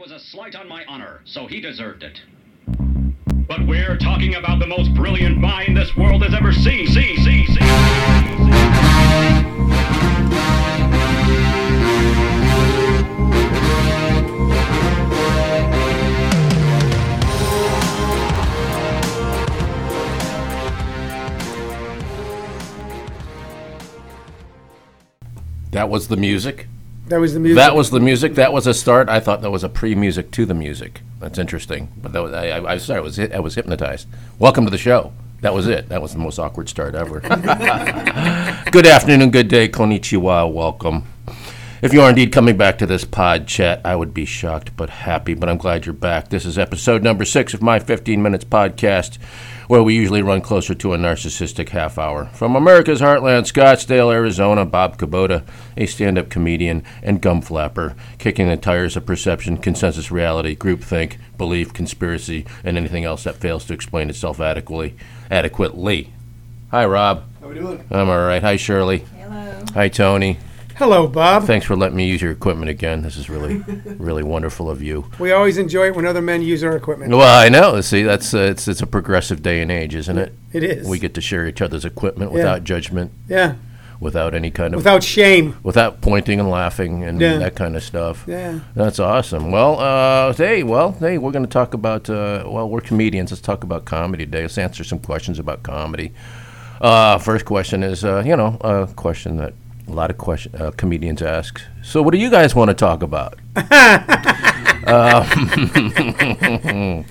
was a slight on my honor, so he deserved it. But we're talking about the most brilliant mind this world has ever seen. See, see, see. That was the music. That was the music. That was the music. That was a start. I thought that was a pre-music to the music. That's interesting. But that was, I, I, I sorry, I was I was hypnotized. Welcome to the show. That was it. That was the most awkward start ever. good afternoon, and good day, konnichiwa. Welcome. If you are indeed coming back to this pod chat, I would be shocked but happy. But I'm glad you're back. This is episode number six of my 15 minutes podcast, where we usually run closer to a narcissistic half hour. From America's heartland, Scottsdale, Arizona, Bob Kubota, a stand up comedian and gum flapper, kicking the tires of perception, consensus reality, groupthink, belief, conspiracy, and anything else that fails to explain itself adequately. Adequately. Hi, Rob. How we doing? I'm all right. Hi, Shirley. Hello. Hi, Tony. Hello, Bob. Thanks for letting me use your equipment again. This is really, really wonderful of you. We always enjoy it when other men use our equipment. Well, I know. See, that's uh, it's it's a progressive day and age, isn't it? It is. We get to share each other's equipment without judgment, yeah, without any kind of without shame. without pointing and laughing and Yeah. that kind of stuff. Yeah. That's awesome. Well, uh, hey, well, hey, we're going to talk about. Uh, well, we're comedians. Let's talk about comedy today. Let's answer some questions about comedy. Uh, first question is, uh, you know, a question that a lot of question uh, comedians ask. So, what do you guys want to talk about? Um,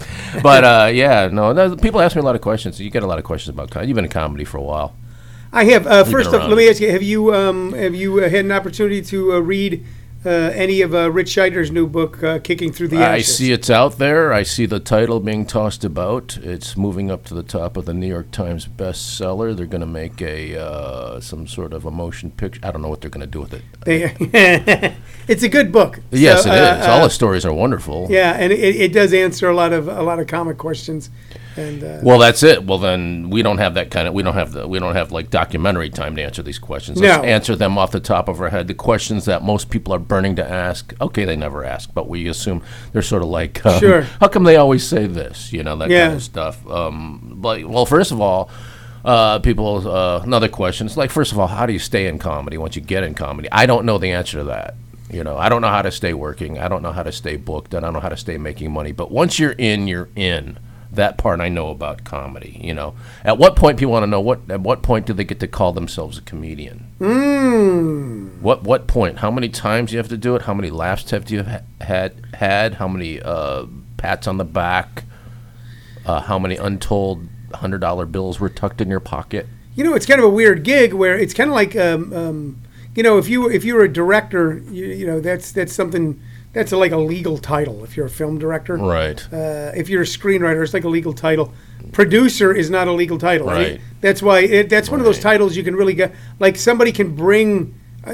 but uh, yeah, no, no, people ask me a lot of questions. You get a lot of questions about comedy. You've been in comedy for a while. I have. Uh, first off, let me ask you: Have you um, have you uh, had an opportunity to uh, read uh, any of uh, Ritch Shydner's new book, uh, "Kicking Through the I see it's out there. I see the title being tossed about. It's moving up to the top of the New York Times bestseller. They're going to make a uh, some sort of a motion picture. I don't know what they're going to do with it. They- it's a good book. Yes, So, it uh, is. All the stories are wonderful. Yeah, and it, it does answer a lot of a lot of comic questions. And uh, Well, that's it. Well, then we don't have that kind of. We don't have the. We don't have like documentary time to answer these questions. Let's No. answer them off the top of our head. The questions that most people are burning to ask. Okay, they never ask, but we assume they're sort of like, um, Sure. How come they always say this? You know that Yeah. kind of stuff. Um, but well, first of all. Uh, people, uh, another question. It's like, first of all, how do you stay in comedy once you get in comedy? I don't know the answer to that. You know, I don't know how to stay working. I don't know how to stay booked. I don't know how to stay making money. But once you're in, you're in. That part I know about comedy. You know, at what point people want to know what? At what point do they get to call themselves a comedian? mm, What what point? How many times you have to do it? How many laughs have you ha- had had? How many uh, pats on the back? Uh, how many untold hundred dollar bills were tucked in your pocket? you know, it's kind of a weird gig where it's kind of like, um, um, you know, if you if you're a director, you, you know, that's that's something that's like a legal title. If you're a film director, Right. uh, if you're a screenwriter, it's like a legal title. Producer is not a legal title. Right. That's why it, that's one of those titles you can really get. Like somebody can bring. Uh,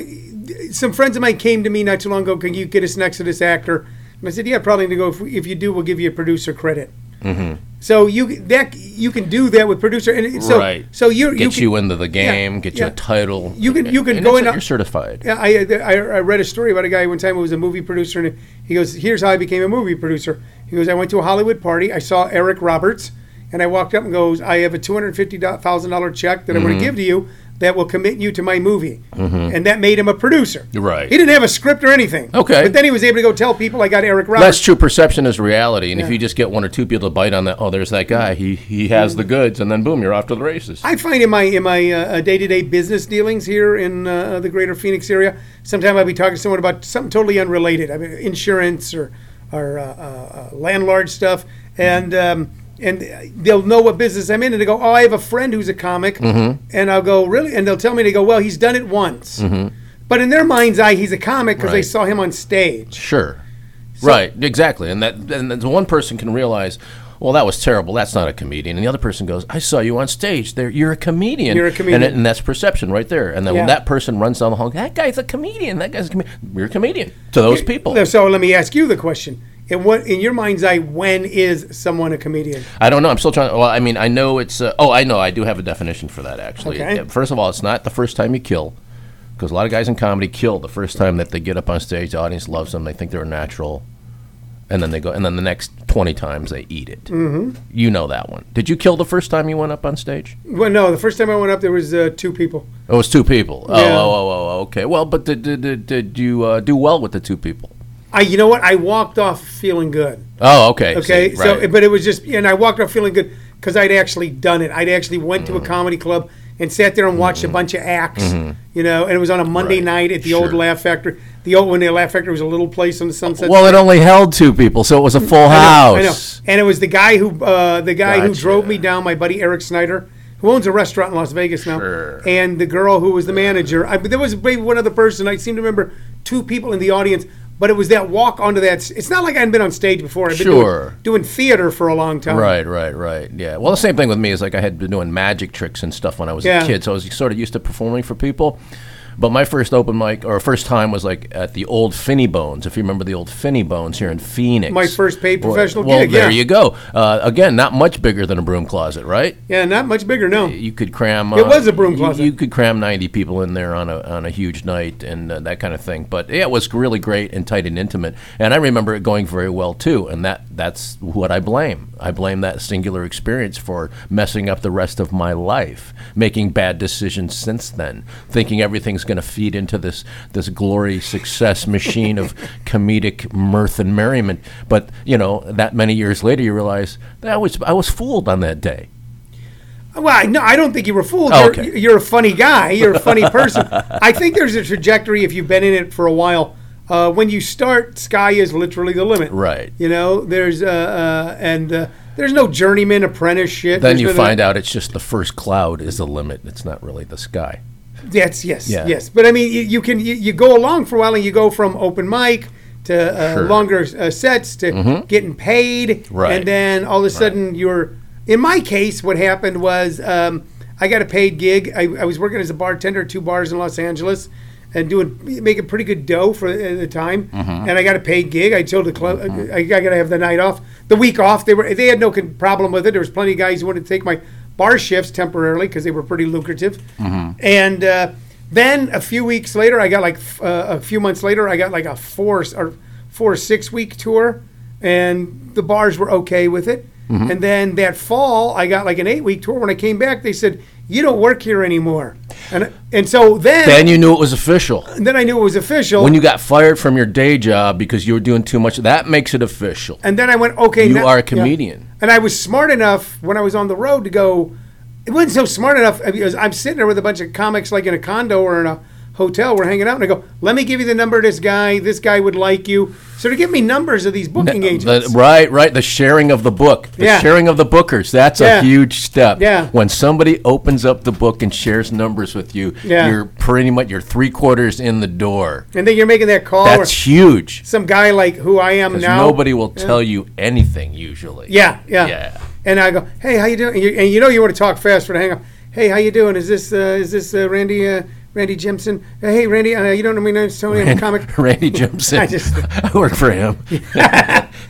some friends of mine came to me not too long ago. Can you get us next to this actor? And I said, Yeah, probably. To go if, if you do, we'll give you a producer credit. Mm-hmm. So you that you can do that with producer, and so right. so you get you, you, into the game. get you yeah. a title. You can- you can And go in You're certified. Yeah, I, I I read a story about a guy one time who was a movie producer, and he goes, "Here's how I became a movie producer." He goes, "I went to a Hollywood party. I saw Eric Roberts, and I walked up and goes, I have a two hundred fifty thousand dollar check that I'm Mm-hmm. going to give to you that will commit you to my movie," and that made him a producer. Right. He didn't have a script or anything. Okay. But then he was able to go tell people, "I got Eric Roberts." That's true. Perception is reality, and if you just get one or two people to bite on that, oh, there's that guy. He he has the goods, and then boom, you're off to the races. I find in my in my uh, day to day business dealings here in uh, the greater Phoenix area, sometimes I'll be talking to someone about something totally unrelated. I mean, insurance or or uh, uh, uh, landlord stuff, and um, and they'll know what business I'm in, and they go, "Oh, I have a friend who's a comic," mm-hmm. and I'll go, "Really?" And they'll tell me, they go, "Well, he's done it once," mm-hmm. but in their mind's eye, he's a comic because they saw him on stage. Sure. right. Exactly. And that and then one person can realize. Well, that was terrible. That's not a comedian. And the other person goes, "I saw you on stage. There, you're a comedian. You're a comedian. And, and that's perception right there. And then when that person runs down the hall, that guy's a comedian. That guy's a comedian. You're a comedian to those people. So let me ask you the question: In what, in your mind's eye, when is someone a comedian? I don't know. I'm still trying. Well, I mean, I know it's. Uh, oh, I know. I do have a definition for that actually. Okay. First of all, it's not the first time you kill, because a lot of guys in comedy kill the first time that they get up on stage. The audience loves them. They think they're a natural. and then they go, and then the next twenty times they eat it. Mm-hmm. You know that one. Did you kill the first time you went up on stage? Well, no, the first time I went up, there was uh, two people. It was two people. Oh, Yeah. oh, oh, oh, okay. Well, but did did, did, did you uh, do well with the two people? I, you know what? I walked off feeling good. Oh, okay. Okay, so right. but it was just, and I walked off feeling good because I'd actually done it. I'd actually went Mm. to a comedy club and sat there and watched a bunch of acts. You know, and it was on a Monday Mm-hmm. Right. night at the old Laugh Factory. The old when the Laugh Factory was a little place on the Sunset. well, it only held two people, so it was a full I know, house. I know. And it was the guy who uh, the guy who drove me down, my buddy Eric Snyder, who owns a restaurant in Las Vegas now, Sure. and the girl who was the manager. I, there was maybe one other person. I seem to remember two people in the audience. But it was that walk onto that. It's not like I hadn't been on stage before. I've been Sure. doing, doing theater for a long time. Right, right, right. Yeah. Well, the same thing with me is like I had been doing magic tricks and stuff when I was Yeah. a kid, so I was sort of used to performing for people. But my first open mic or first time was like at the old Finney Bones, if you remember the old Finney Bones here in Phoenix. My first paid Well- professional well, gig, there yeah. you go. Uh, again, not much bigger than a broom closet, right? Yeah, not much bigger. No. You could cram. It uh, was a broom you- closet. You, could cram ninety people in there on a on a huge night and uh, that kind of thing. But yeah, it was really great and tight and intimate. And I remember it going very well too. And that that's what I blame. I blame that singular experience for messing up the rest of my life, making bad decisions since then, thinking everything's going to feed into this this glory success machine of comedic mirth and merriment. But you know, that many years later, you realize that I was I was fooled on that day. Well, I- no, I don't think you were fooled. Oh, you're, okay. you're a funny guy. You're a funny person. I think there's a trajectory if you've been in it for a while. Uh, when you start, sky is literally the limit. Right. You know, there's uh, uh, and uh, there's no journeyman apprentice shit. Then There's you find out it's just the first cloud is the limit. It's not really the sky. Yes, yes, Yeah. yes. But I mean, you, you can you, you go along for a while, and you go from open mic to uh, Sure. Mm-hmm. longer uh, sets to getting paid, Right. and then all of a sudden you're. In my case, what happened was um, I got a paid gig. I, I was working as a bartender at two bars in Los Angeles. And doing making pretty good dough for at the time, Mm-hmm. and I got a paid gig. I told the club I, I got to have the night off, the week off. They were they had no con- problem with it. There was plenty of guys who wanted to take my bar shifts temporarily because they were pretty lucrative. And uh, then a few weeks later, I got like uh, a few months later, I got like a four or four or six week tour, and the bars were okay with it. And then that fall, I got like an eight week tour. When I came back, they said you don't work here anymore, and and so then Then you knew it was official. then I knew it was official. When you got fired from your day job because you were doing too much, that makes it official. and then I went, okay, You now- are a yeah. And I was smart enough when I was on the road to go. It wasn't so smart enough because I'm sitting there with a bunch of comics, like in a condo or in a hotel. We're hanging out, and I go, "Let me give you the number of this guy. This guy would like you." So to give me numbers of these booking The- agents. right, right. The sharing of the book, the Yeah. sharing of the bookers. That's Yeah. a huge step. Yeah. When somebody opens up the book and shares numbers with you, Yeah. you're pretty much you're three quarters in the door. and then you're making that call. That's huge. some guy like who I am Because now. nobody will tell you anything usually. Yeah, yeah. Yeah. And I go, "Hey, how you doing?" And you, and you know you want to talk fast for the hang up. Hey, how you doing? Is this uh, is this uh, Randy uh, Randy Jimson? Uh, hey, Randy, uh, you don't know me? It's Tony. I'm a comic. Randy Jimson. I just- I work for him.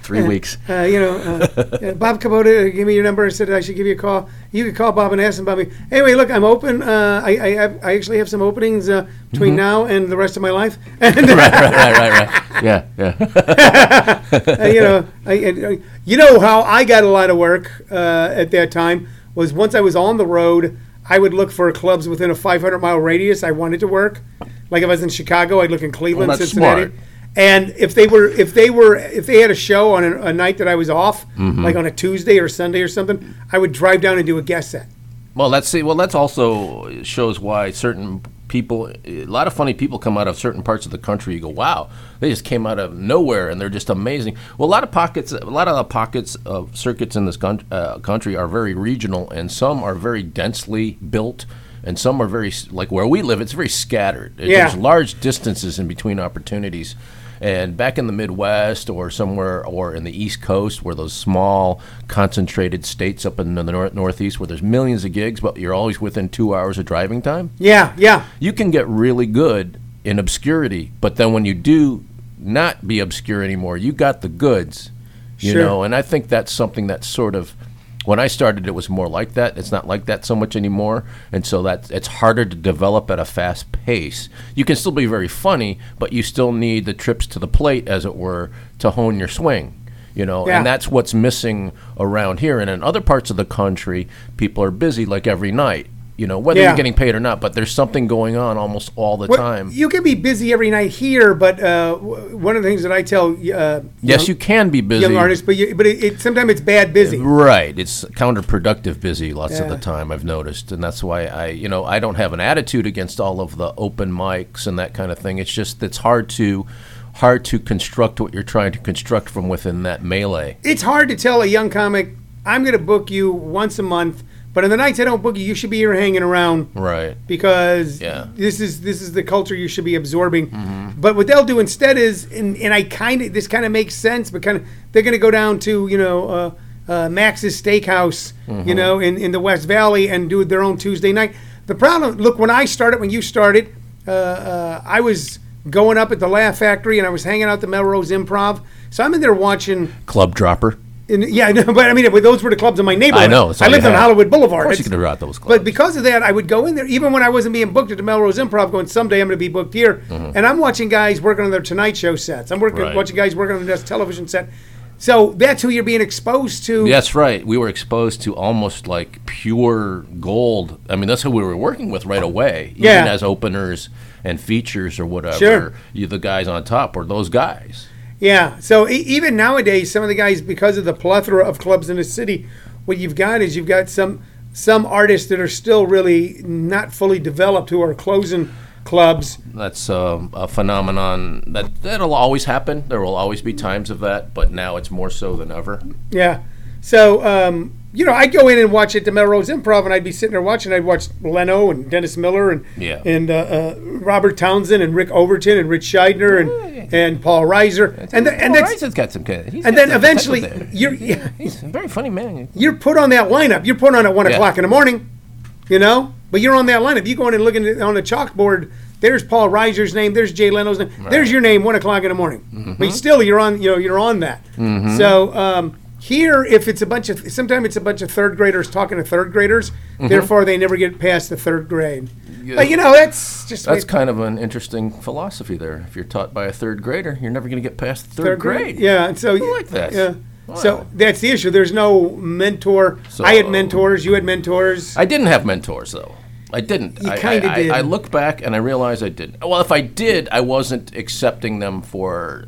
Three weeks. Uh, you know, uh, uh, Bob Kubota gave me your number and said I should give you a call. You could call Bob and ask him about me. Anyway, look, I'm open. Uh, I, I, I actually have some openings uh, between now and the rest of my life. And, Mm-hmm. right, right, right, right, right. Yeah, yeah. uh, you know, I, I, you know how I got a lot of work uh, at that time was once I was on the road, I would look for clubs within a 500 mile radius. I wanted to work. Like if I was in Chicago, I'd look in Cleveland, Well, Cincinnati. smart. And if they were, if they were, if they had a show on a, a night that I was off, Mm-hmm. like on a Tuesday or Sunday or something, I would drive down and do a guest set. Well, that's see. Well, that's also shows why certain people, a lot of funny people come out of certain parts of the country. You go, wow, they just came out of nowhere and they're just amazing. Well, a lot of pockets, a lot of the pockets of circuits in this uh, country are very regional, and some are very densely built. And some are very like where we live. It's very scattered. Yeah. There's large distances in between opportunities. And back in the Midwest or somewhere, or in the East Coast, where those small, concentrated states up in the north, Northeast, where there's millions of gigs, but you're always within two hours of driving time, Yeah, yeah, you can get really good in obscurity. But then when you do not be obscure anymore, you got the goods, you Sure. know. And I think that's something that's sort of. When I started, it was more like that. It's not like that so much anymore, and so that it's harder to develop at a fast pace. You can still be very funny, but you still need the trips to the plate, as it were, to hone your swing. You know, Yeah. and that's what's missing around here. And in other parts of the country, people are busy like every night. You know, whether Yeah. you're getting paid or not, but there's something going on almost all the Well, time. You can be busy every night here, but uh, one of the things that I tell uh, yes, you can be busy. young artists, but you, but it, it, sometimes it's bad busy. Right. It's counterproductive busy lots of the time, I've noticed. And that's why I, you know, I don't have an attitude against all of the open mics and that kind of thing. It's just it's hard to hard to construct what you're trying to construct from within that melee. It's hard to tell a young comic, I'm going to book you once a month, but on the nights I don't book you, should be here hanging around Right. because Yeah. Mm-hmm. this is this is the culture you should be absorbing. But what they'll do instead is, and, and I kind of this kind of makes sense, but kind of they're going to go down to you know uh, uh, Max's Steakhouse, Mm-hmm. you know, in, in the West Valley and do their own Tuesday night. The problem, look, when I started, when you started, uh, uh, I was going up at the Laugh Factory and I was hanging out at the Melrose Improv. So I'm in there watching. Club dropper. In, yeah, no, but I mean, those were the clubs in my neighborhood. I know, I lived on had. Hollywood Boulevard. Of course you It's- could have got those clubs. But because of that, I would go in there, even when I wasn't being booked at the Melrose Improv, going, someday I'm going to be booked here. And I'm watching guys working on their Tonight Show sets. I'm working, Mm-hmm. Right. watching guys working on their television set. So that's who you're being exposed to. That's right. We were exposed to almost like pure gold. I mean, that's who we were working with right away. Even Yeah. as openers and features or whatever. Sure. You, the guys on top were those guys. Yeah. So e- even nowadays, some of the guys, because of the plethora of clubs in the city, what you've got is you've got some some artists that are still really not fully developed who are closing clubs. That's um, a phenomenon that that'll always happen. There will always be times of that, but now it's more so than ever. Yeah. So, um, you know, I'd go in and watch at the Melrose Improv, and I'd be sitting there watching. I'd watch Leno and Dennis Miller and Yeah. and uh, uh, Robert Townsend and Rick Overton and Ritch Shydner and and Paul Reiser, and the, and that's Rice's got some of- he's and then eventually type of the- you're yeah, he's a very funny man. you're put on that lineup. You're put on at one Yeah. o'clock in the morning, you know. But you're on that lineup. You go in and look at- on the chalkboard. There's Paul Reiser's name. There's Jay Leno's name. There's your name. One o'clock in the morning. Mm-hmm. But still, you're on. You know, you're on that. So um, here, if it's a bunch of, sometimes it's a bunch of third graders talking to third graders. Mm-hmm. Therefore, they never get past the third grade. But you know, that's just That's kind of an interesting philosophy there. If you're taught by a third grader, you're never going to get past the third, grade. Yeah, and so I like that. Yeah. Wow. So that's the issue. There's no mentor. So- I had mentors. You had mentors. I didn't have mentors though. I didn't. You kinda did. I, I look back and I realize I didn't. Well, if I did, I wasn't accepting them for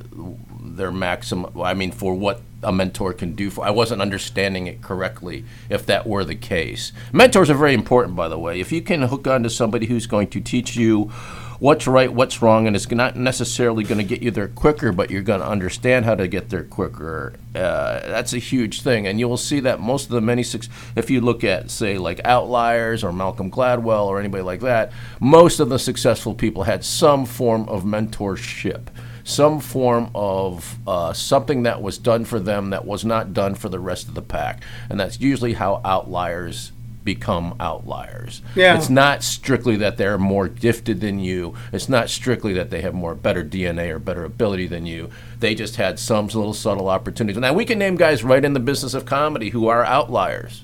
their maximum. I mean, for what a mentor can do for. I wasn't understanding it correctly. If that were the case, mentors are very important, by the way. If you can hook onto somebody who's going to teach you what's right, what's wrong, and it's not necessarily going to get you there quicker, but you're going to understand how to get there quicker. Uh, that's a huge thing, and you will see that most of the many. Six, if you look at, say, like Outliers or Malcolm Gladwell or anybody like that, most of the successful people had some form of mentorship. Some form of uh, something that was done for them that was not done for the rest of the pack, and that's usually how outliers become outliers. Yeah. It's not strictly that they're more gifted than you. It's not strictly that they have more better DNA or better ability than you. They just had some little subtle opportunities. Now we can name guys right in the business of comedy who are outliers.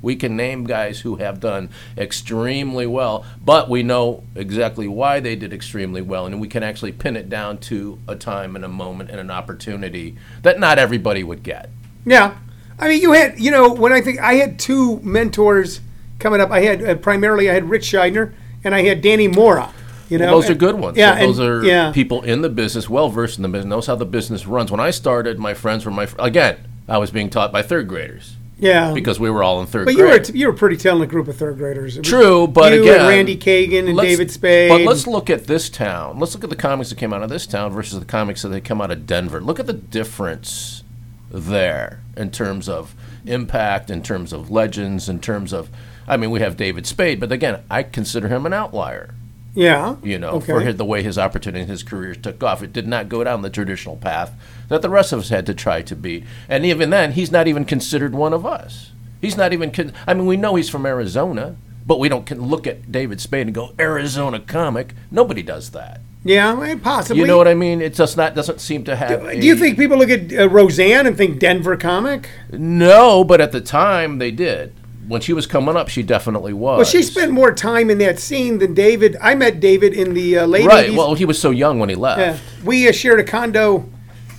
We can name guys who have done extremely well, but we know exactly why they did extremely well, and we can actually pin it down to a time and a moment and an opportunity that not everybody would get. Yeah, I mean, you had you know when I think I had two mentors coming up. I had uh, primarily I had Ritch Shydner and I had Danny Mora. You know, those are good ones. Yeah, So those and- are yeah. people in the business, well versed in the business, knows how the business runs. When I started, my friends were my fr- again. I was being taught by third graders Yeah, because we were all in third but you were grade. you were a pretty talented group of third graders. It was True, but you again, and Randy Kagan and David Spade. But let's look at this town. Let's look at the comics that came out of this town versus the comics that come out of Denver. Look at the difference there in terms of impact, in terms of legends, in terms of. I mean, we have David Spade, but again, I consider him an outlier. Yeah, you know, okay. for his, the way his opportunity and his career took off. It did not go down the traditional path that the rest of us had to try to beat. And even then, he's not even considered one of us. He's not even. Con- I mean, we know he's from Arizona, but we don't can look at David Spade and go Arizona comic. Nobody does that. yeah, possibly. You know what I mean? It just not doesn't seem to have. Do you think people look at uh, Roseanne and think Denver comic? No, but at the time they did. When she was coming up, she definitely was. Well, she spent more time in that scene than David. I met David in the uh, late right. 80s. Well, he was so young when he left. Yeah. We uh, shared a condo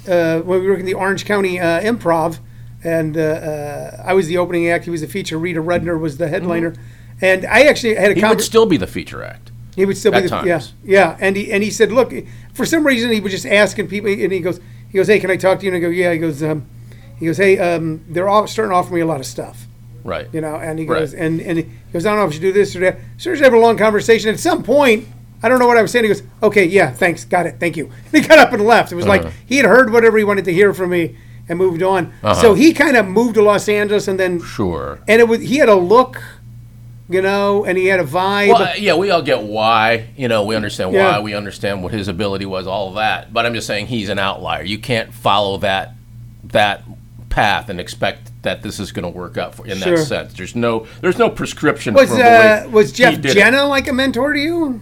uh, when we were in the Orange County uh, Improv, and uh, uh, I was the opening act. He was the feature. Rita Rudner was the headliner, and I actually had a Mm-hmm. He would still be the feature act. He would still be the, yeah, times. yeah. And he and he said, look, for some reason he was just asking people, and he goes, he goes, hey, can I talk to you? And I go, yeah. He goes, um, he goes, hey, um, they're all starting to offer me a lot of stuff, Right. you know. And he Right. goes, and and he goes, I don't know if you should do this or that. So we have a long conversation. At some point, I don't know what I was saying. He goes, okay, yeah, thanks, got it, thank you. And he got up and left. It was like Uh-huh. he had heard whatever he wanted to hear from me and moved on. Uh-huh. So he kind of moved to Los Angeles, and then Sure. and it was he had a look, you know, and he had a vibe. Well, yeah, we all get why. You know, we understand Yeah. why. We understand what his ability was, all of that. But I'm just saying he's an outlier. You can't follow that that path and expect that this is going to work out for in Sure. that sense. There's no there's no prescription. was uh, was Jeff did it. Jenna like a mentor to you?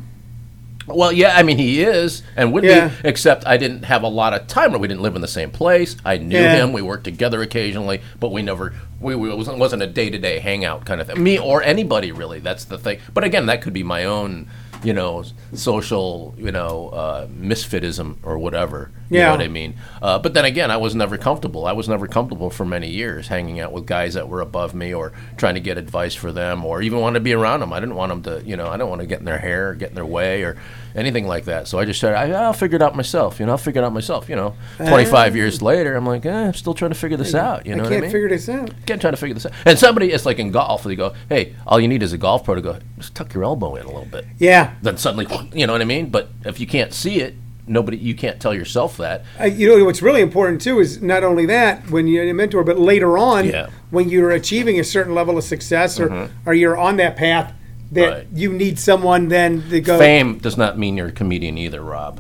Well, yeah, I mean he is and would Yeah. be, except I didn't have a lot of time. Or we didn't live in the same place. I knew Yeah. him. We worked together occasionally, but we never. We, we wasn't wasn't a day to day hangout kind of thing. Me or anybody really. That's the thing. But again, that could be my own, you know, social, you know, uh, misfitism or whatever. You Yeah. know what I mean? Uh, but then again, I was never comfortable. I was never comfortable for many years hanging out with guys that were above me or trying to get advice for them or even want to be around them. I didn't want them to, you know, I don't want to get in their hair or get in their way or anything like that. So I just said, I, I'll figure it out myself. You know, I'll figure it out myself. You know, 25 years later, I'm like, eh, I'm still trying to figure this out. You know I what can't I mean? figure this out. Again, trying to figure this out. And somebody, it's like in golf, they go, hey, all you need is a golf pro to go, just tuck your elbow in a little bit. Yeah, Then suddenly, you know what I mean? But if you can't see it, nobody, you can't tell yourself that. I, you know what's really important too is not only that when you're a mentor, but later on Yeah. Mm-hmm. when you're achieving a certain level of success or or you're on that path that Right. you need someone then to go. Fame does not mean you're a comedian either, Rob.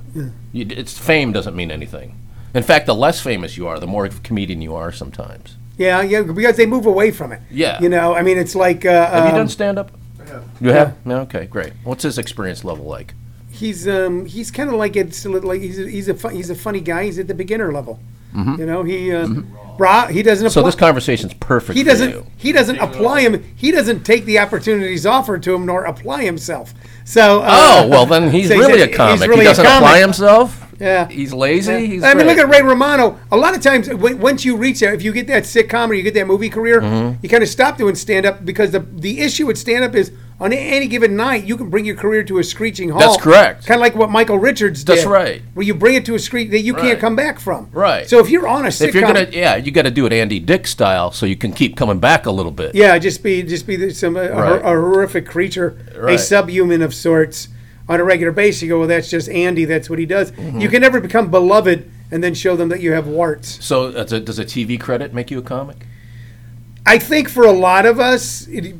You, it's fame doesn't mean anything. In fact, the less famous you are, the more of a comedian you are sometimes. Yeah, yeah, because they move away from it. Yeah. you know, I mean, it's like uh, Have you um, done stand up? You have? No, okay, great. What's his experience level like? he's um he's kind of like it's a little like he's a, he's a fun, he's a funny guy. He's at the beginner level. You know, he uh, Ra- he doesn't Mm-hmm. So apply- this conversation's perfect he for doesn't you. he doesn't apply him. He doesn't take the opportunities offered to him nor apply himself. So uh, Oh, well, then he's so really a he's comic. really he a doesn't comic. apply himself? Yeah. He's lazy? He's I mean, look at Ray Romano. A lot of times, when, once you reach that, if you get that sitcom or you get that movie career, Mm-hmm. you kind of stop doing stand up because the the issue with stand up is on any given night you can bring your career to a screeching halt. That's correct. Kind of like what Michael Richards did. That's right. Where you bring it to a screech that you can't come back from. Right. So if you're on a sitcom, If you're gonna, yeah, you got to do it Andy Dick style, so you can keep coming back a little bit. yeah, just be just be some a, a Right. a horrific creature, a subhuman of sorts on a regular basis. You go, well, that's just Andy. That's what he does. Mm-hmm. You can never become beloved and then show them that you have warts. So that's a, does a TV credit make you a comic? I think for a lot of us, it,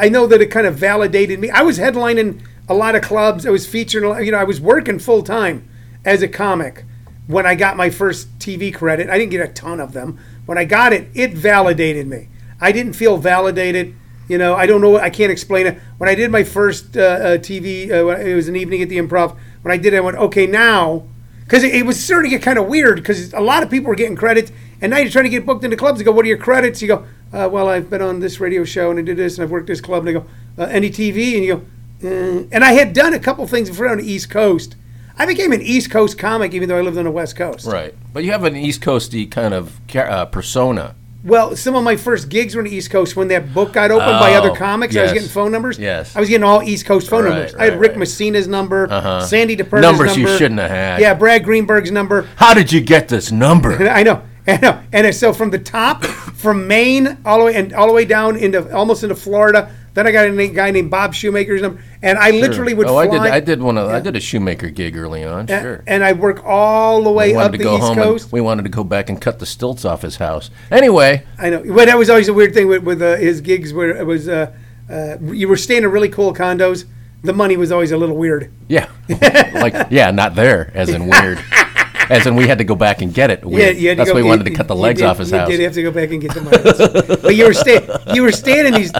I know that it kind of validated me. I was headlining a lot of clubs. I was lot- You know, I was working full time as a comic when I got my first TV credit. I didn't get a ton of them. When I got it, it validated me. I didn't feel validated. You know, I don't know. I can't explain it. When I did my first uh, uh, TV, uh, it was an evening at the Improv. When I did it, I went, okay, now because it, it was starting to get kind of weird because a lot of people were getting credits, and now you're trying to get booked into clubs. You go, "What are your credits?" You go, uh, "Well, I've been on this radio show and I did this and I've worked this club." And they go, uh, "Any TV?" And you go, uh, and I had done a couple things before on the East Coast. I became an East Coast comic even though I lived on the West Coast. Right. But you have an East Coasty kind of uh, persona. Well, some of my first gigs were on the East Coast when that book got opened by other Oh, comics. I was getting phone numbers. Yes. I was getting all East Coast phone Right, numbers. I had Rick right. Messina's number, Uh-huh. Sandy DePerna's Numbers you shouldn't have had. Yeah, Brad Greenberg's number. How did you get this number? I know, I know. And so from the top, from Maine all the way and all the way down into almost into Florida. Then I got a guy named Bob Shoemaker's number, and I literally would oh, fly. I did. I did one of. I did a shoemaker gig early on. Sure. And I work all the way we up wanted to the go East home. Coast. And we wanted to go back and cut the stilts off his house. Anyway, I know, but that was always a weird thing with, with uh, his gigs, where it was uh, uh, you were staying in really cool condos. The money was always a little weird. yeah, like yeah, not there, as in weird, as in we had to go back and get it. Yeah, you had to That's go- why we wanted to you- cut the you legs did- off his you house. did have to go back and get the money. but you were staying. You were staying in these.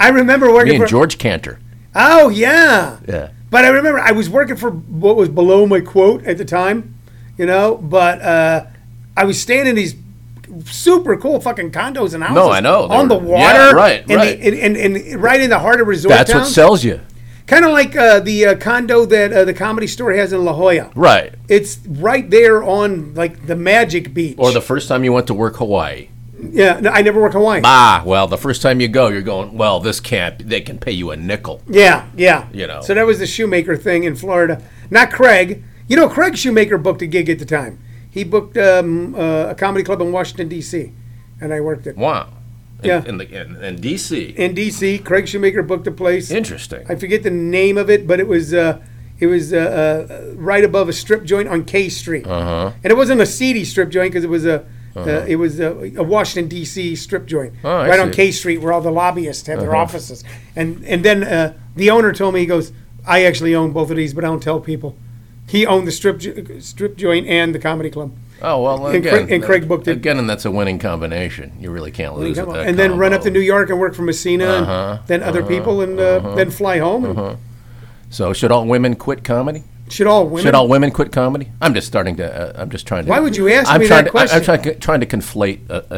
I remember working Me and for. George Cantor. Oh yeah. Yeah. But I remember I was working for what was below my quote at the time, you know. But uh, I was staying in these super cool fucking condos and houses. No, I know. They on the water, yeah, right, and right. The, and, and, and right in the heart of resort That's what towns. sells you. Kind of like uh, the uh, condo that uh, the comedy store has in La Jolla. Right. It's right there on like the Magic Beach. Or the first time you went to work Hawaii. yeah, no, I never worked Hawaii. Ah, well, the first time you go, you're going, well, this can't, they can pay you a nickel. Yeah, yeah. You know. So that was the Shoemaker thing in Florida. Not Craig. You know, Craig Shoemaker booked a gig at the time. He booked um, uh, a comedy club in Washington D.C. and I worked it Wow. In, Yeah. In, the, in, in D.C. in D.C. Craig Shoemaker booked a place. Interesting. I forget the name of it, but it was uh, it was uh, uh, right above a strip joint on K Street, Uh-huh. and it wasn't a seedy strip joint because it was a uh, it was a, a Washington D.C. strip joint Oh, right on. K Street where all the lobbyists have their Uh-huh. offices, and and then uh, the owner told me he goes, I actually own both of these, but I don't tell people. He owned the strip jo- strip joint and the comedy club, Oh, well, And again. Craig- and Craig booked it. Again, and that's a winning combination. You really can't lose at that and then run up combo. to New York and work for Messina, Uh-huh, and then other people, and uh, then fly home. And So, should all women quit comedy? Should all women? Should all women quit comedy? I'm just starting to. Uh, I'm just trying to. Why would you ask I'm me that to, question? I'm trying to, trying to conflate. Uh, uh,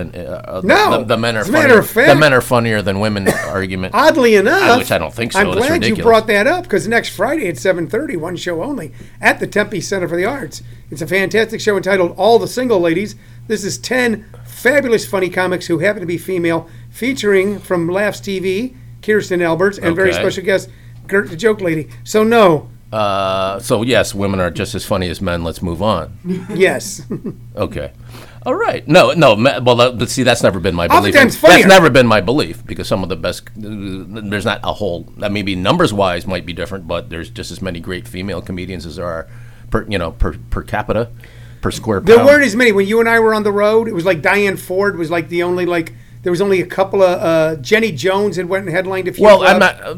uh, No. the, the men are funnier. matter of fact- the men are funnier than women argument. Oddly enough, which I don't think so. I'm That's glad you brought that up because next Friday at 7:30, one show only at the Tempe Center for the Arts. It's a fantastic show entitled "All the Single Ladies." This is 10 fabulous funny comics who happen to be female, featuring from Laughs TV, Kirsten Alberts, and very special guest Gert the Joke Lady. So no, Uh, so yes, women are just as funny as men. Let's move on. yes, Okay. All right. No, no. Well, but see, that's never been my belief. Oftentimes That's funnier. never been my belief because some of the best. Uh, there's not a whole. That maybe numbers wise might be different, but there's just as many great female comedians as there are per you know per per capita, per square pound. there weren't as many when you and I were on the road. It was like Diane Ford was like the only like. There was only a couple of uh, Jenny Jones had went and headlined a few. Well, I'm not. Uh,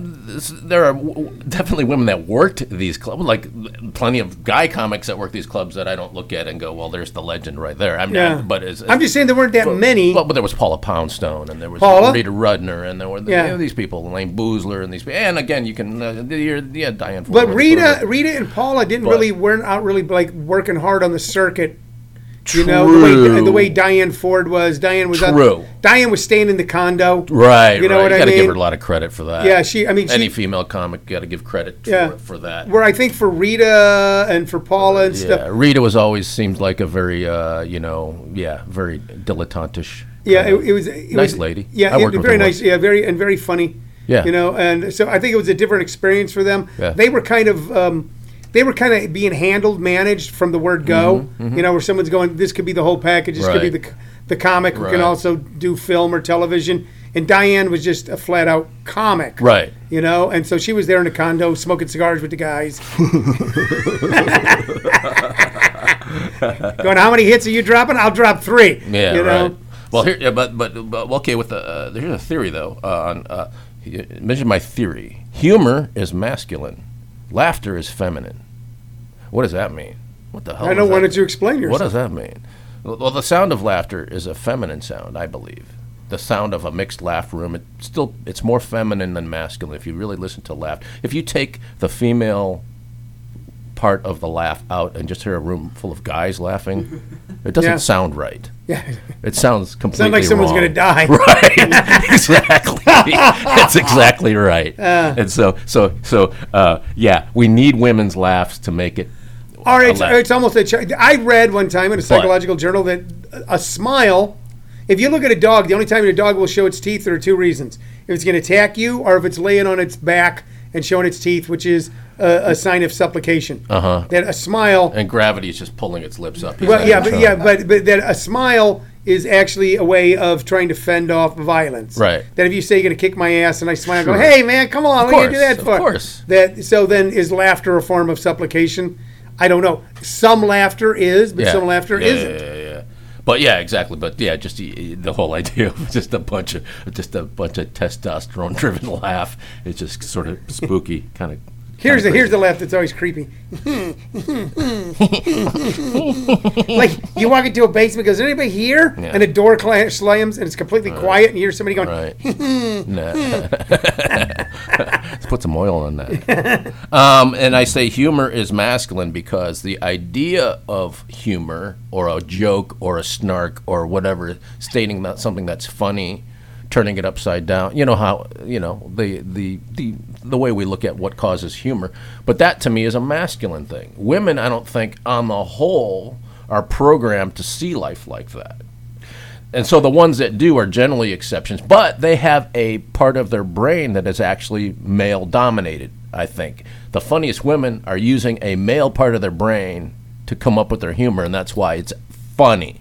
there are w- definitely women that worked these clubs, like plenty of guy comics that work these clubs that I don't look at and go, "Well, there's the legend right there." I'm Yeah. not. But as, I'm just saying there weren't that many. Well, but there was Paula Poundstone, and there was Paula? Rita Rudner, and there were Yeah. you know, these people, Elayne Boosler, and these. people. And again, you can. Uh, yeah, Diane. Ford But Rita, Rita and Paula didn't But- really weren't out really like working hard on the circuit. You know the way True. the way Diane Ford was. Diane was True. Out, Diane was staying in the condo. Right, You know right. what you I gotta give her a lot of credit for that. Yeah, she- I mean, any she- female comic got to give credit for, Yeah. for that. Where I think for Rita and for Paula and yeah, stuff. Rita was always seemed like a very, uh, you know, yeah, very dilettantish. Yeah, it, it was it nice was- lady. Yeah, I it- worked very nice. once. Yeah, very and very funny. Yeah. you know, and so I think it was a different experience for them. Yeah. They were kind of. Um, they were kind of being handled, managed from the word go. You know, where someone's going, this could be the whole package. This could be Mm-hmm, the the comic who Right. can also do film or television. And Diane was just a flat out comic. Right. You know, and so she was there in a condo smoking cigars with the guys. Going, how many hits are you dropping? I'll drop three. Yeah, you know? right. Well, here, yeah, but, but but okay. With the uh, here's a theory though. Uh, on uh, mention my theory. Humor is masculine, laughter is feminine. What does that mean? What the hell? I know. Why don't you explain yourself? What does that mean? Well, the sound of laughter is a feminine sound, I believe. The sound of a mixed laugh room, it still it's more feminine than masculine. If you really listen to laugh, if you take the female part of the laugh out and just hear a room full of guys laughing, it doesn't Yeah. sound right. Yeah. It sounds completely Sounds like someone's wrong. to die. Right, exactly. That's exactly right. and so, so, so, uh, yeah, we need women's laughs to make it. All right, it's, laugh. it's almost a. ch- I read one time in a psychological journal that a smile. If you look at a dog, the only time your dog will show its teeth there are two reasons: if it's going to attack you, or if it's laying on its back and showing its teeth, which is a, a sign of supplication. Uh-huh. That a smile. And gravity is just pulling its lips up. He's Well, yeah, but trying. yeah, but but that a smile is actually a way of trying to fend off violence. Right. That if you say you're going to kick my ass and I smile, and go, "Hey, man, come on, what are you do that of for?" course. That so then is laughter a form of supplication? I don't know. Some laughter is, but yeah. some laughter yeah, isn't. Yeah, yeah, yeah. But yeah, exactly. But yeah, just the, the whole idea of just a bunch of just a bunch of testosterone-driven laugh. It's just sort of spooky, kind of. Here's the here's the laugh that's always creepy. like you walk into a basement, goes, "Is anybody here?" Yeah. And a door cla- slams, and it's completely quiet, and you hear somebody going, Right. nah. Let's put some oil on that. Um, and I say humor is masculine because the idea of humor or a joke or a snark or whatever, stating that something that's funny, turning it upside down. You know how you know the the the the way we look at what causes humor. But that to me is a masculine thing. Women, I don't think, on the whole, are programmed to see life like that. And so the ones that do are generally exceptions, but they have a part of their brain that is actually male dominated, I think. The funniest women are using a male part of their brain to come up with their humor, and that's why it's funny.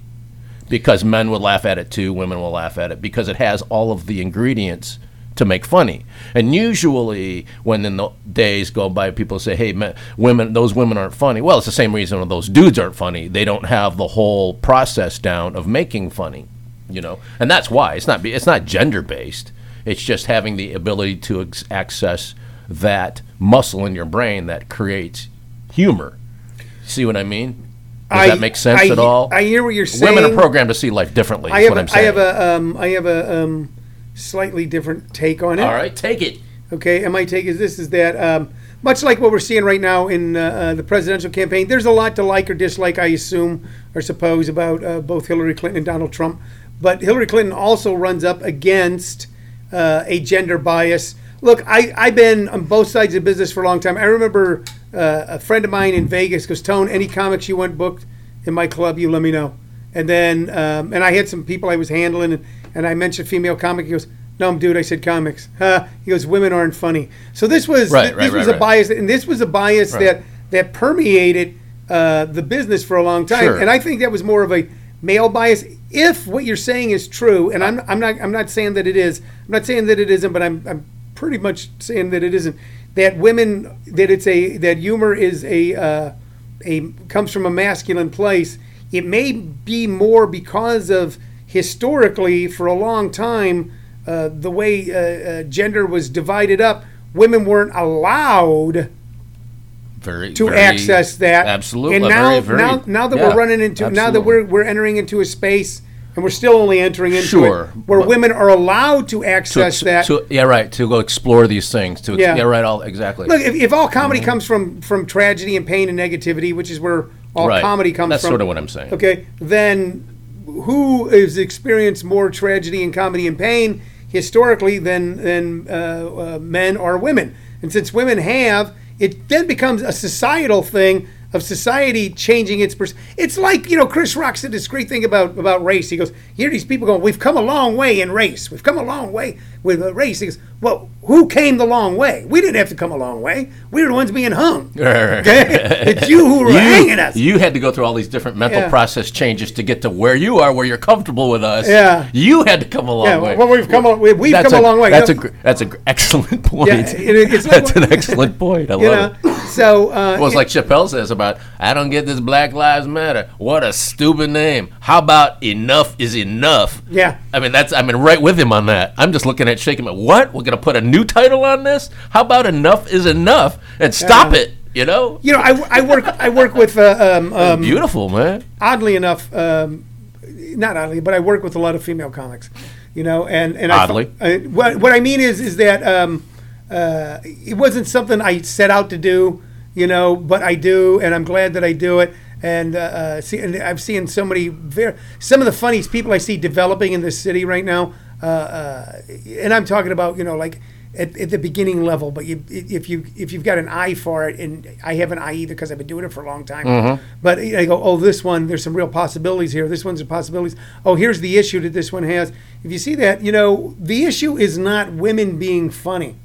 Because men would laugh at it too, women will laugh at it because it has all of the ingredients to make funny. And usually, when in the days go by, people say, "Hey, men, women, those women aren't funny." Well, it's the same reason those dudes aren't funny. They don't have the whole process down of making funny, you know. And that's why it's not it's not gender based. It's just having the ability to ex- access that muscle in your brain that creates humor. See what I mean? Does I- that make sense I at all? I hear what you're saying. Women are programmed to see life differently. I is have what a, I'm I saying. have a um, I have a um, slightly different take on it. all right, take it. Okay, and my take is this: is that um, much like what we're seeing right now in uh, uh, the presidential campaign, there's a lot to like or dislike, I assume or suppose, about uh, both Hillary Clinton and Donald Trump. But Hillary Clinton also runs up against uh, a gender bias. Look, I, I've been on both sides of business for a long time. I remember uh, a friend of mine in Vegas goes, Tone, any comics you want booked in my club, you let me know. And then, um, and I had some people I was handling, and, and I mentioned female comic. He goes, No, dude, I said comics. Huh? He goes, Women aren't funny. So this was Right, this right, was a bias, and this was a bias that that permeated uh, the business for a long time. Sure. And I think that was more of a male bias. If what you're saying is true, and I'm, I'm not I'm not saying that it is. I'm not saying that it isn't, but I'm I'm pretty much saying that it isn't. That women that it's a that humor is a uh, a comes from a masculine place. It may be more because of historically for a long time uh, the way uh, uh, gender was divided up. Women weren't allowed very to very- access that. Absolutely. And now, very, very, now, now that yeah, we're running into, now that we're we're entering into a space, and we're still only entering into Sure, it, where women are allowed to access to- that. to- yeah, right. To go explore these things. To Yeah. yeah, right. All exactly. Look, if, if all comedy Mm-hmm. comes from from tragedy and pain and negativity, which is where all Right. comedy comes from. That's from, sort of what I'm saying. Okay, then who has experienced more tragedy and comedy and pain historically than than uh, uh, men or women? And since women have, it then becomes a societal thing of society changing its pers- it's like you know chris rock said this great thing about about race he goes here these people going we've come a long way in race we've come a long way with uh, race he goes well who came the long way we didn't have to come a long way we were the ones being hung okay it's you who were hanging us You had to go through all these different mental Yeah. process changes to get to where you are, where you're comfortable with us. Yeah. You had to come a long Yeah, way. well, we've come a- we- we've That's come a long way. That's You a know- gr- that's a gr- excellent point. Yeah, it- it's like that's an excellent point. I love know it. so uh, Well, it's it- like Chappelle says about, I don't get this Black Lives Matter. What a stupid name. How about enough is enough? Yeah. I mean, that's, I mean, right with him on that. I'm just looking at shaking my, what? We're going to put a new title on this? How about enough is enough? And stop Yeah. it, you know? you know I, I work I work with uh, um, um, Beautiful, man. oddly enough, um, not oddly, but I work with a lot of female comics, you know, and and Oddly. I, I, what what I mean is is that um, uh, it wasn't something I set out to do, you know, but I do, and I'm glad that I do it. And uh, uh, see, and I've seen so many very some of the funniest people I see developing in this city right now, uh, uh, and I'm talking about you know like. At, at the beginning level, but you, if you if you've got an eye for it, and I have an eye either because I've been doing it for a long time. But I go, oh, this one, there's some real possibilities here. This one's a possibilities. Oh, here's the issue that this one has. If you see that, you know, the issue is not women being funny.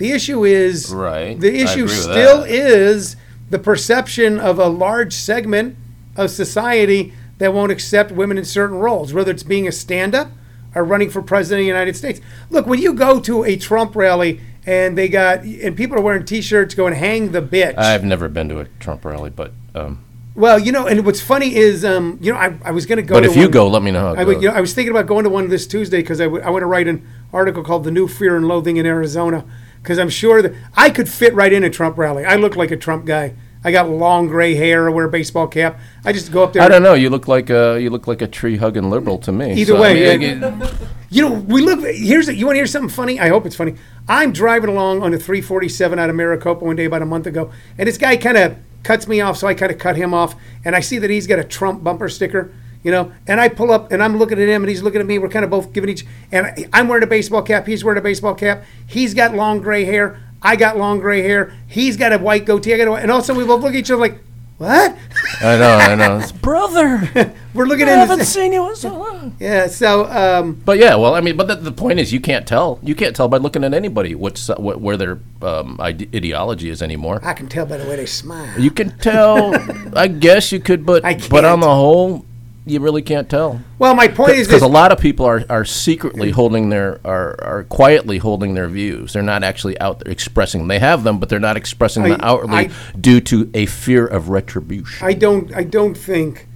The issue is Right. The issue still that. is the perception of a large segment of society that won't accept women in certain roles, whether it's being a stand-up or running for president of the United States. Look, when you go to a Trump rally and they got and people are wearing T-shirts going "Hang the bitch." I've never been to a Trump rally, but um, well, you know, and what's funny is, um, you know, I, I was going to go. but if you go, let me know I, you know, I was thinking about going to one this Tuesday because I, w- I want to write an article called "The New Fear and Loathing in Arizona" because I'm sure that I could fit right in a Trump rally. I look like a Trump guy. I got long gray hair, I wear a baseball cap. I just go up there. I don't know. You look like a you look like a tree hugging liberal to me. Either So, I way, mean, yeah. I- You know, we look. Here's it you want to hear something funny? I hope it's funny. I'm driving along on a 347 out of Maricopa one day about a month ago, and this guy kind of cuts me off, so I kind of cut him off, and I see that he's got a Trump bumper sticker. You know. And I pull up and I'm looking at him and he's looking at me. We're kind of both giving each, and I- I'm wearing a baseball cap. He's wearing a baseball cap. He's got long gray hair. I got long gray hair. He's got a white goatee. I got a, white- and all of a sudden we both look at each other like, what? I know, I know. It's, Brother, We're looking I at haven't the seen you in so long. yeah. So um, But yeah, well, I mean, but the, the point is, you can't tell. You can't tell by looking at anybody what's what, where their um, ide- ideology is anymore. I can tell by the way they smile. You can tell. I guess you could, but I but on the whole, you really can't tell. well, my point is Because a lot of people are, are secretly holding their are, are quietly holding their views. They're not actually out there expressing them. They have them, but they're not expressing them outwardly I- due to a fear of retribution. I don't. I don't think.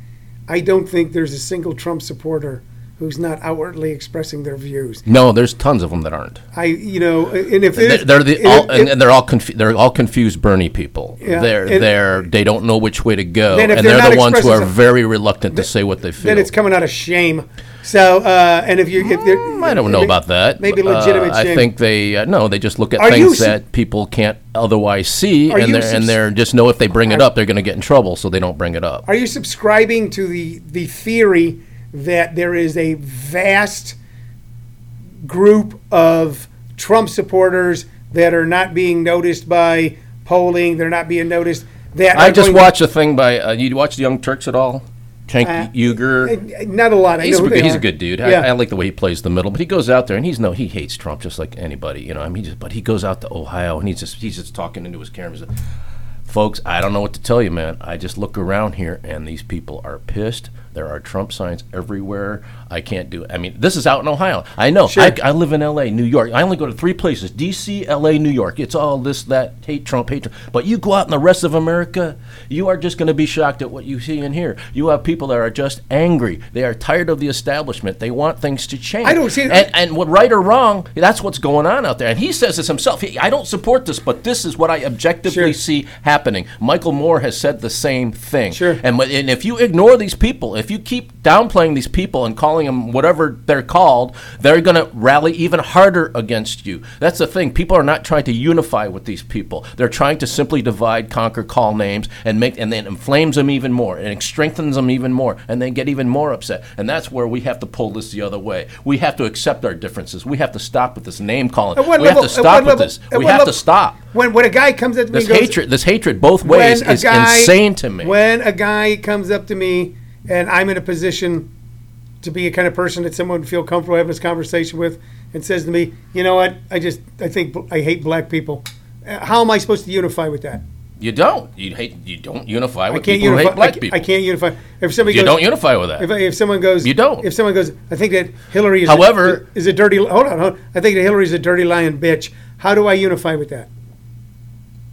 I don't think there's a single Trump supporter who's not outwardly expressing their views. no, there's tons of them that aren't. I, you know, and if They're, they're the all, and, they're all confu- they're all confused Bernie people. Yeah, they're they're they don't know which way to go, and they're they're, the ones who are very reluctant to say what they feel. then it's coming out of shame. So, uh, and if you, if they're, Mm, I don't know about that. Maybe Uh, legitimate I think they uh, no, they just look at Are things su- that people can't otherwise see, Are and they're and they're just know if they bring it up, they're going to get in trouble, so they don't bring it up. Are you subscribing to the the theory that there is a vast group of Trump supporters that are not being noticed by polling? They're not being noticed. That I just watched a thing by uh, you watch the Young Turks at all? Cenk Uh, Uygur. Not a lot. I He's, a, they he's a good dude. Yeah. I, I like the way he plays the middle, but he goes out there and he's no he hates Trump just like anybody, you know. I mean, just, but he goes out to Ohio and he's just he's just talking into his camera. Like, Folks, I don't know what to tell you, man. I just look around here and these people are pissed. There are Trump signs everywhere. I can't do it. I mean, this is out in Ohio. I know. Sure. I, I live in L.A., New York. I only go to three places: D.C., L.A., New York. It's all this, that, hate Trump, hate Trump. But you go out in the rest of America, you are just going to be shocked at what you see and hear. You have people that are just angry. They are tired of the establishment. They want things to change. I don't see- And, and what right or wrong, that's what's going on out there. And he says this himself. He, I don't support this, but this is what I objectively Sure. see happening. Michael Moore has said the same thing. Sure. And, and if you ignore these people, if you keep downplaying these people and calling them whatever they're called, they're going to rally even harder against you. That's the thing. People are not trying to unify with these people. They're trying to simply divide, conquer, call names, and make and then inflames them even more and it strengthens them even more, and they get even more upset. And that's where we have to pull this the other way. We have to accept our differences. We have to stop with this name calling. We level- have to stop with level- this. We have level- to stop. When when a guy comes up to me This and goes, hatred, this hatred both ways is guy- insane to me. When a guy comes up to me and I'm in a position to be a kind of person that someone would feel comfortable having this conversation with, and says to me, "You know what? I just I think I hate black people." Uh, How am I supposed to unify with that? You don't. You hate. You don't unify I with can't people who unify. hate black I, people. I can't unify. If somebody You goes, don't unify with that. If, I- if someone goes, You don't. If someone goes, I think that Hillary is. However- a, is a dirty. Hold on, hold on. I think that Hillary's a dirty lying bitch. How do I unify with that?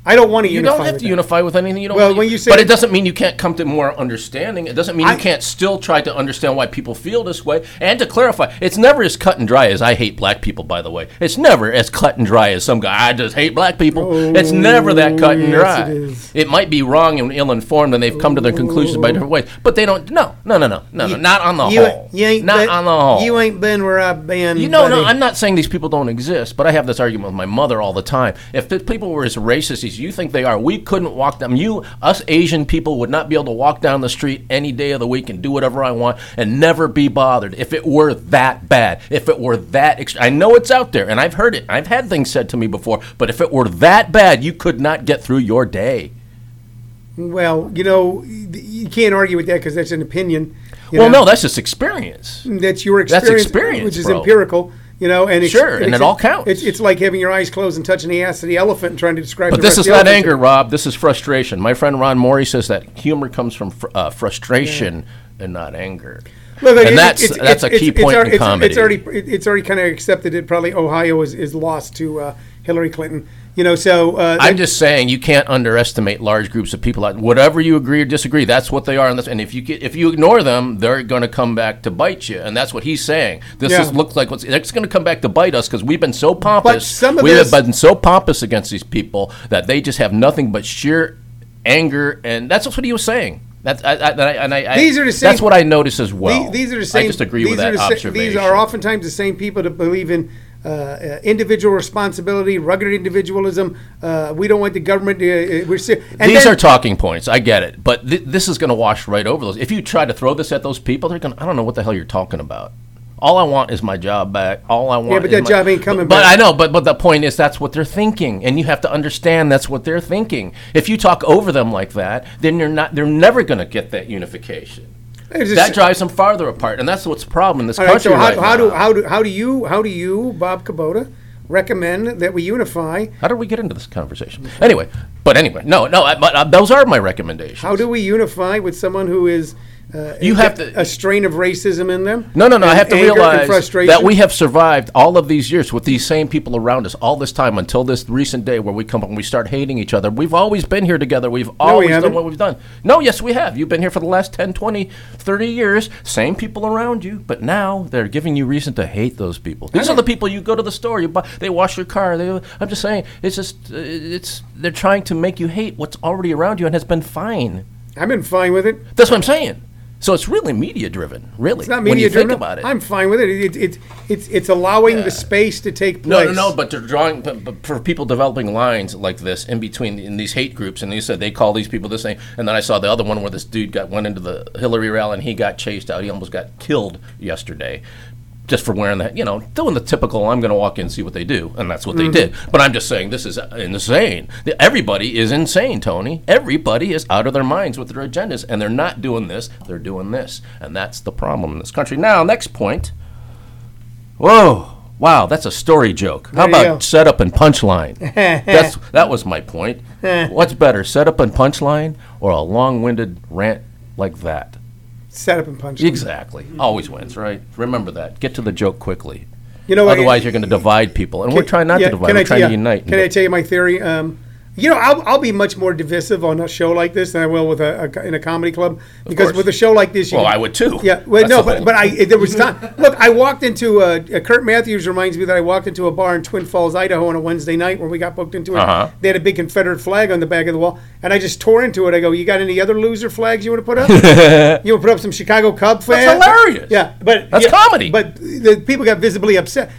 I don't want to you unify. don't have with to that. unify with anything. You don't. Well, want- when you say but it doesn't mean you can't come to more understanding. It doesn't mean I- you can't still try to understand why people feel this way. And to clarify, it's never as cut and dry as I hate black people. By the way, it's never as cut and dry as some guy. I just hate black people. it's never that cut and Oh, yes, dry. it is. Might be wrong and ill-informed, and they've come to their conclusions by different ways. But they don't. No, no, no, no, no, no. Not on the you, whole. You ain't not been, on the whole. You ain't been where I've been. You know, no. I'm not saying these people don't exist, but I have this argument with my mother all the time. If the people were as racist as you think they are, we couldn't walk them. You, us Asian people, would not be able to walk down the street any day of the week and do whatever I want and never be bothered if it were that bad. If it were that, ext- I know it's out there, and I've heard it. I've had things said to me before, but if it were that bad, you could not get through your day. Well, you know, you can't argue with that because that's an opinion. well, know. no, that's just experience. that's your experience, That's experience, experience, which is bro. empirical. You know, and ex- Sure, and it all counts. It's, it's like having your eyes closed and touching the ass of the elephant and trying to describe. But this is not anger, Rob. This is frustration. My friend Ron Morey says that humor comes from fr- uh, frustration and not anger. Look, and it- that's it's- that's a key it's point already- in comedy. It's already it's already kind of accepted that probably Ohio is, is lost to uh, Hillary Clinton. You know, so uh, I'm just saying you can't underestimate large groups of people. Whatever you agree or disagree, that's what they are. And, and if you get, if you ignore them, they're going to come back to bite you. And that's what he's saying. This Yeah. is, looks like what's it's going to come back to bite us because we've been so pompous. we this- have been so pompous against these people that they just have nothing but sheer anger. And that's what he was saying. That's I, I, and I, These are the same- That's what I notice as well. The- these are the same. I just agree with that sa- observation. These are oftentimes the same people that believe in uh, uh, individual responsibility, rugged individualism. Uh, we don't want the government. To, uh, we're si- and These then- are talking points. I get it, but th- this is going to wash right over those. If you try to throw this at those people, they're going. I don't know what the hell you're talking about. All I want is my job back. All I want. Yeah, but that my- job ain't coming but, back. But I know, but but the point is that's what they're thinking, and you have to understand that's what they're thinking. If you talk over them like that, then you're not. They're never going to get that unification. That drives them farther apart, and that's what's the problem in this All right, country so how, right how now. do how do how do you how do you Bob Kubota recommend that we unify? How did we get into this conversation? Anyway, but anyway, no, no, I, but uh, those are my recommendations. How do we unify with someone who is uh, You have to- a strain of racism in them? No, no, no. I have to realize that we have survived all of these years with these same people around us all this time until this recent day where we come and we start hating each other. We've always been here together. We've always done haven't. what we've done. No, yes, we have. You've been here for the last 10, 20, 30 years. Same people around you, but now they're giving you reason to hate those people. These are the people you go to the store, you buy, they wash your car. They, I'm just saying, it's just, uh, it's, they're trying to make you hate what's already around you and has been fine. I've been fine with it. That's what I'm saying. So it's really media driven, really. It's not media you think driven. about it. I'm fine with it. It- it- it's it's it's allowing the space to take place. No, no, no. But they're drawing, but, but for people developing lines like this in between in these hate groups, and they said they call these people this thing, and then I saw the other one where this dude got went into the Hillary rally and he got chased out. He almost got killed yesterday, just for wearing that, you know, doing the typical. I'm going to walk in and see what they do, and that's what Mm-hmm. they did. But I'm just saying this is insane. Everybody is insane, Tony. Everybody is out of their minds with their agendas, and they're not doing this. They're doing this, and that's the problem in this country. Now, next point. Whoa. Wow, that's a story joke. How about go. setup and punchline? that's that was my point. What's better, setup and punchline or a long-winded rant like that? Set up and punch. Exactly. Always wins, right? Remember that. Get to the joke quickly. You know what? Otherwise, you're going to divide people, and we're trying not Yeah, to divide. can We're I trying to unite. Can I tell you my theory? Um, you know, I'll, I'll be much more divisive on a show like this than I will with a, a in a comedy club because with a show like this, you well, can- I would too. Yeah, well, That's no, but, but I there was time. Look, I walked into a, a Kurt Matthews reminds me that I walked into a bar in Twin Falls, Idaho, on a Wednesday night when we got booked into it. Uh-huh. They had a big Confederate flag on the back of the wall, and I just tore into it. I go, "You got any other loser flags you want to put up? you want to put up some Chicago Cub flags? hilarious. Yeah, but That's yeah, comedy. But the people got visibly upset.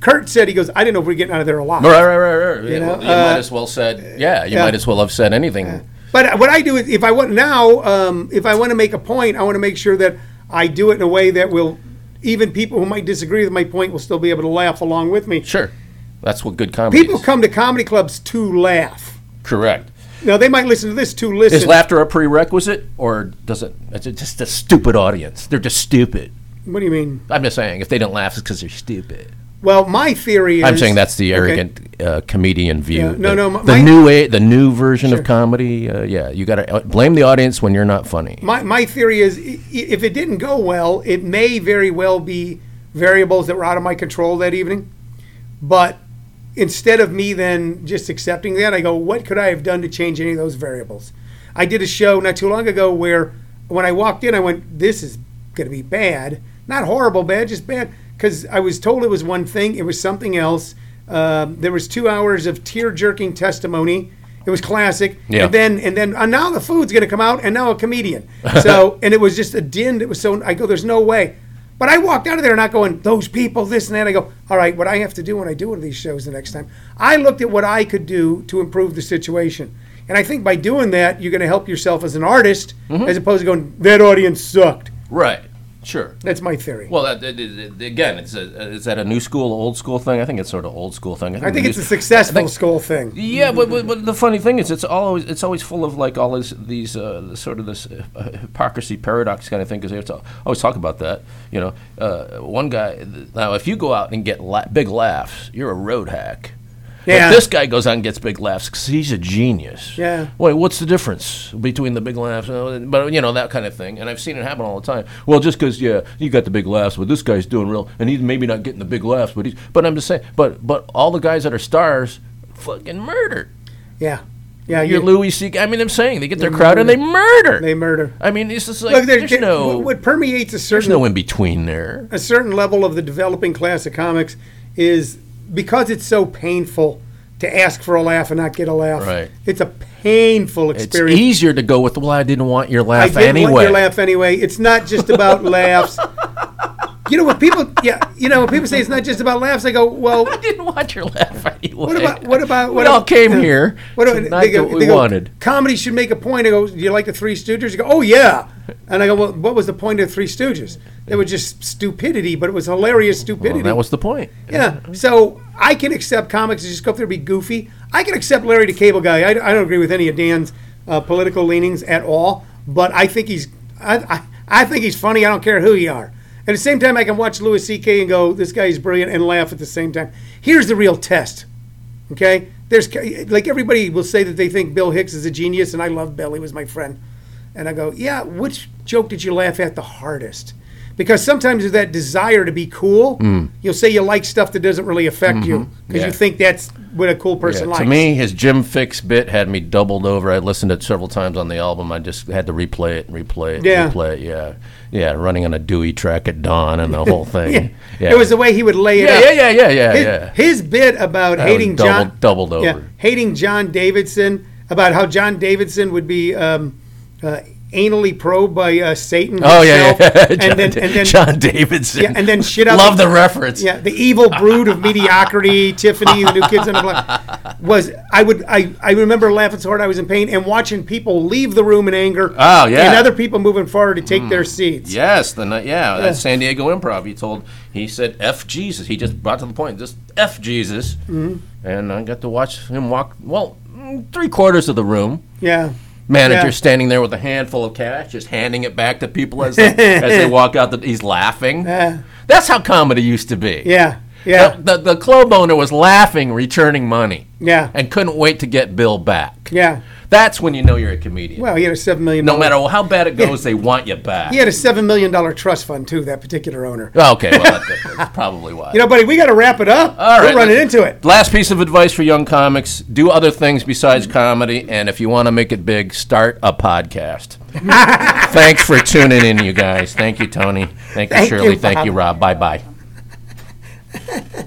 Kurt said he goes, "I didn't know if we were getting out of there alive." Right, right, right, right. You, know, you uh, might as well said, yeah. You yeah. might as well have said anything. But what I do is, if I want now, um, if I want to make a point, I want to make sure that I do it in a way that will, even people who might disagree with my point will still be able to laugh along with me. Sure, that's what good comedy People is. come to comedy clubs to laugh. Correct. Now they might listen to this to listen. Is laughter a prerequisite, or does it? it? Is it just a stupid audience? They're just stupid. what do you mean? I'm just saying, if they don't laugh, it's because they're stupid. Well, my theory is. I'm saying that's the arrogant uh, comedian view. Yeah, no, the, no, my- the new a, the new version of comedy. Uh, yeah, you got to blame the audience when you're not funny. My, my theory is i- if it didn't go well, it may very well be variables that were out of my control that evening. But instead of me then just accepting that, I go, what could I have done to change any of those variables? I did a show not too long ago where when I walked in, I went, this is going to be bad. Not horrible bad, just bad. Because I was told it was one thing, it was something else. Um, there was two hours of tear jerking testimony. It was classic. Yeah. And then and then uh, now the food's going to come out, and now a comedian. So and it was just a din. It was so. I go, there's no way. But I walked out of there not going, those people, this and that. I go, all right, what I have to do when I do one of these shows the next time, I looked at what I could do to improve the situation. And I think by doing that, you're going to help yourself as an artist, Mm-hmm. as opposed to going, that audience sucked. Right. Sure. That's my theory. Well, that, that- that- again, it's a, is that a new school, old school thing? I think it's sort of old school thing. I think we it's a used- successful think- school thing. Yeah, but, but, but the funny thing is, it's always it's always full of like all this, these uh, sort of this uh, hypocrisy paradox kind of thing because they to always talk about that. You know, uh, one guy now if you go out and get la- big laughs, you're a road hack. Yeah. But this guy goes out and gets big laughs because he's a genius. Yeah. Wait, what's the difference between the big laughs? Uh, But you know that kind of thing, and I've seen it happen all the time. Well, just because yeah, you got the big laughs, but this guy's doing real, and he's maybe not getting the big laughs, but he's. But I'm just saying, but but all the guys that are stars, fucking murdered. Yeah. Yeah. Your you- Louis C. I mean, I'm saying they get their crowd and they murder. They murder. I mean, it's just like Look, there, there's there- no what, permeates a certain there's no in between there. a certain level of the developing class of comics is because it's so painful to ask for a laugh and not get a laugh. Right. It's a painful experience. It's easier to go with well, I didn't want your laugh I laugh did anyway. want your laugh anyway. It's not just about laughs. You know what people? Yeah, you know when people say it's not just about laughs, I go, well, I didn't want your laugh anyway. What about what about we what all about- came uh, here What about, they go, what they we go, wanted. Comedy should make a point. I go, do you like the Three Stooges? You go, oh yeah. And I go, well, what was the point of the Three Stooges? They were just stupidity, but it was hilarious stupidity. Well, that was the point. yeah. So I can accept comics to just go up there and be goofy. I can accept Larry the Cable Guy. I, I don't agree with any of Dan's uh, political leanings at all, but I think he's I, I, I think he's funny. I don't care who you are. At the same time, I can watch Louis C.K. and go, this guy is brilliant, and laugh at the same time. Here's the real test. Okay, there's like everybody will say that they think Bill Hicks is a genius, and I love Bill. He was my friend, and I go, yeah. Which joke did you laugh at the hardest? Because sometimes there's that desire to be cool. You'll say you like stuff that doesn't really affect you because Yeah. you think that's what a cool Yeah, person likes. to me, his Jim Fixx bit had me doubled over. I listened to it several times on the album. I just had to replay it and replay it, Yeah. replay it. Yeah, yeah, running on a Dewey track at dawn and the whole thing. yeah, it was the way he would lay it yeah, out. yeah, yeah, yeah, yeah, his, yeah. his bit about That hating doubled- John doubled over. Yeah, hating John Davidson about how John Davidson would be um, uh, anally probed by uh, Satan. Oh yeah, himself, yeah. and John, then and then John Davidson. yeah, and then shit out Love the reference. yeah, the evil brood of mediocrity, Tiffany, the new kids on the block, was I would I, I remember laughing so hard I was in pain and watching people leave the room in anger. Oh, yeah. and other people moving forward to take their seats. Yes, the. Yeah, that's San Diego Improv. He told he said F Jesus. He just brought to the point, just F Jesus. Mm-hmm. And I got to watch him walk. Well, mm, three quarters of the room. Yeah, Manager Yeah. standing there with a handful of cash, just handing it back to people as they, as they walk out. The, he's laughing. Yeah. That's how comedy used to be. yeah, yeah, The, the, the club owner was laughing, returning money, yeah, and couldn't wait to get Bill back. Yeah. That's when you know you're a comedian. Well, he had a seven million. no matter how bad it goes, they want you back. He had a seven million dollar trust fund too. That particular owner. Oh, okay, well, that, that's probably why. You know, buddy, we got to wrap it up. All right, We're running into it. Last piece of advice for young comics: do other things besides comedy, and if you want to make it big, start a podcast. Thanks for tuning in, you guys. Thank you, Tony. Thank you, Thank you, Shirley. Thank you, Rob. Bye bye.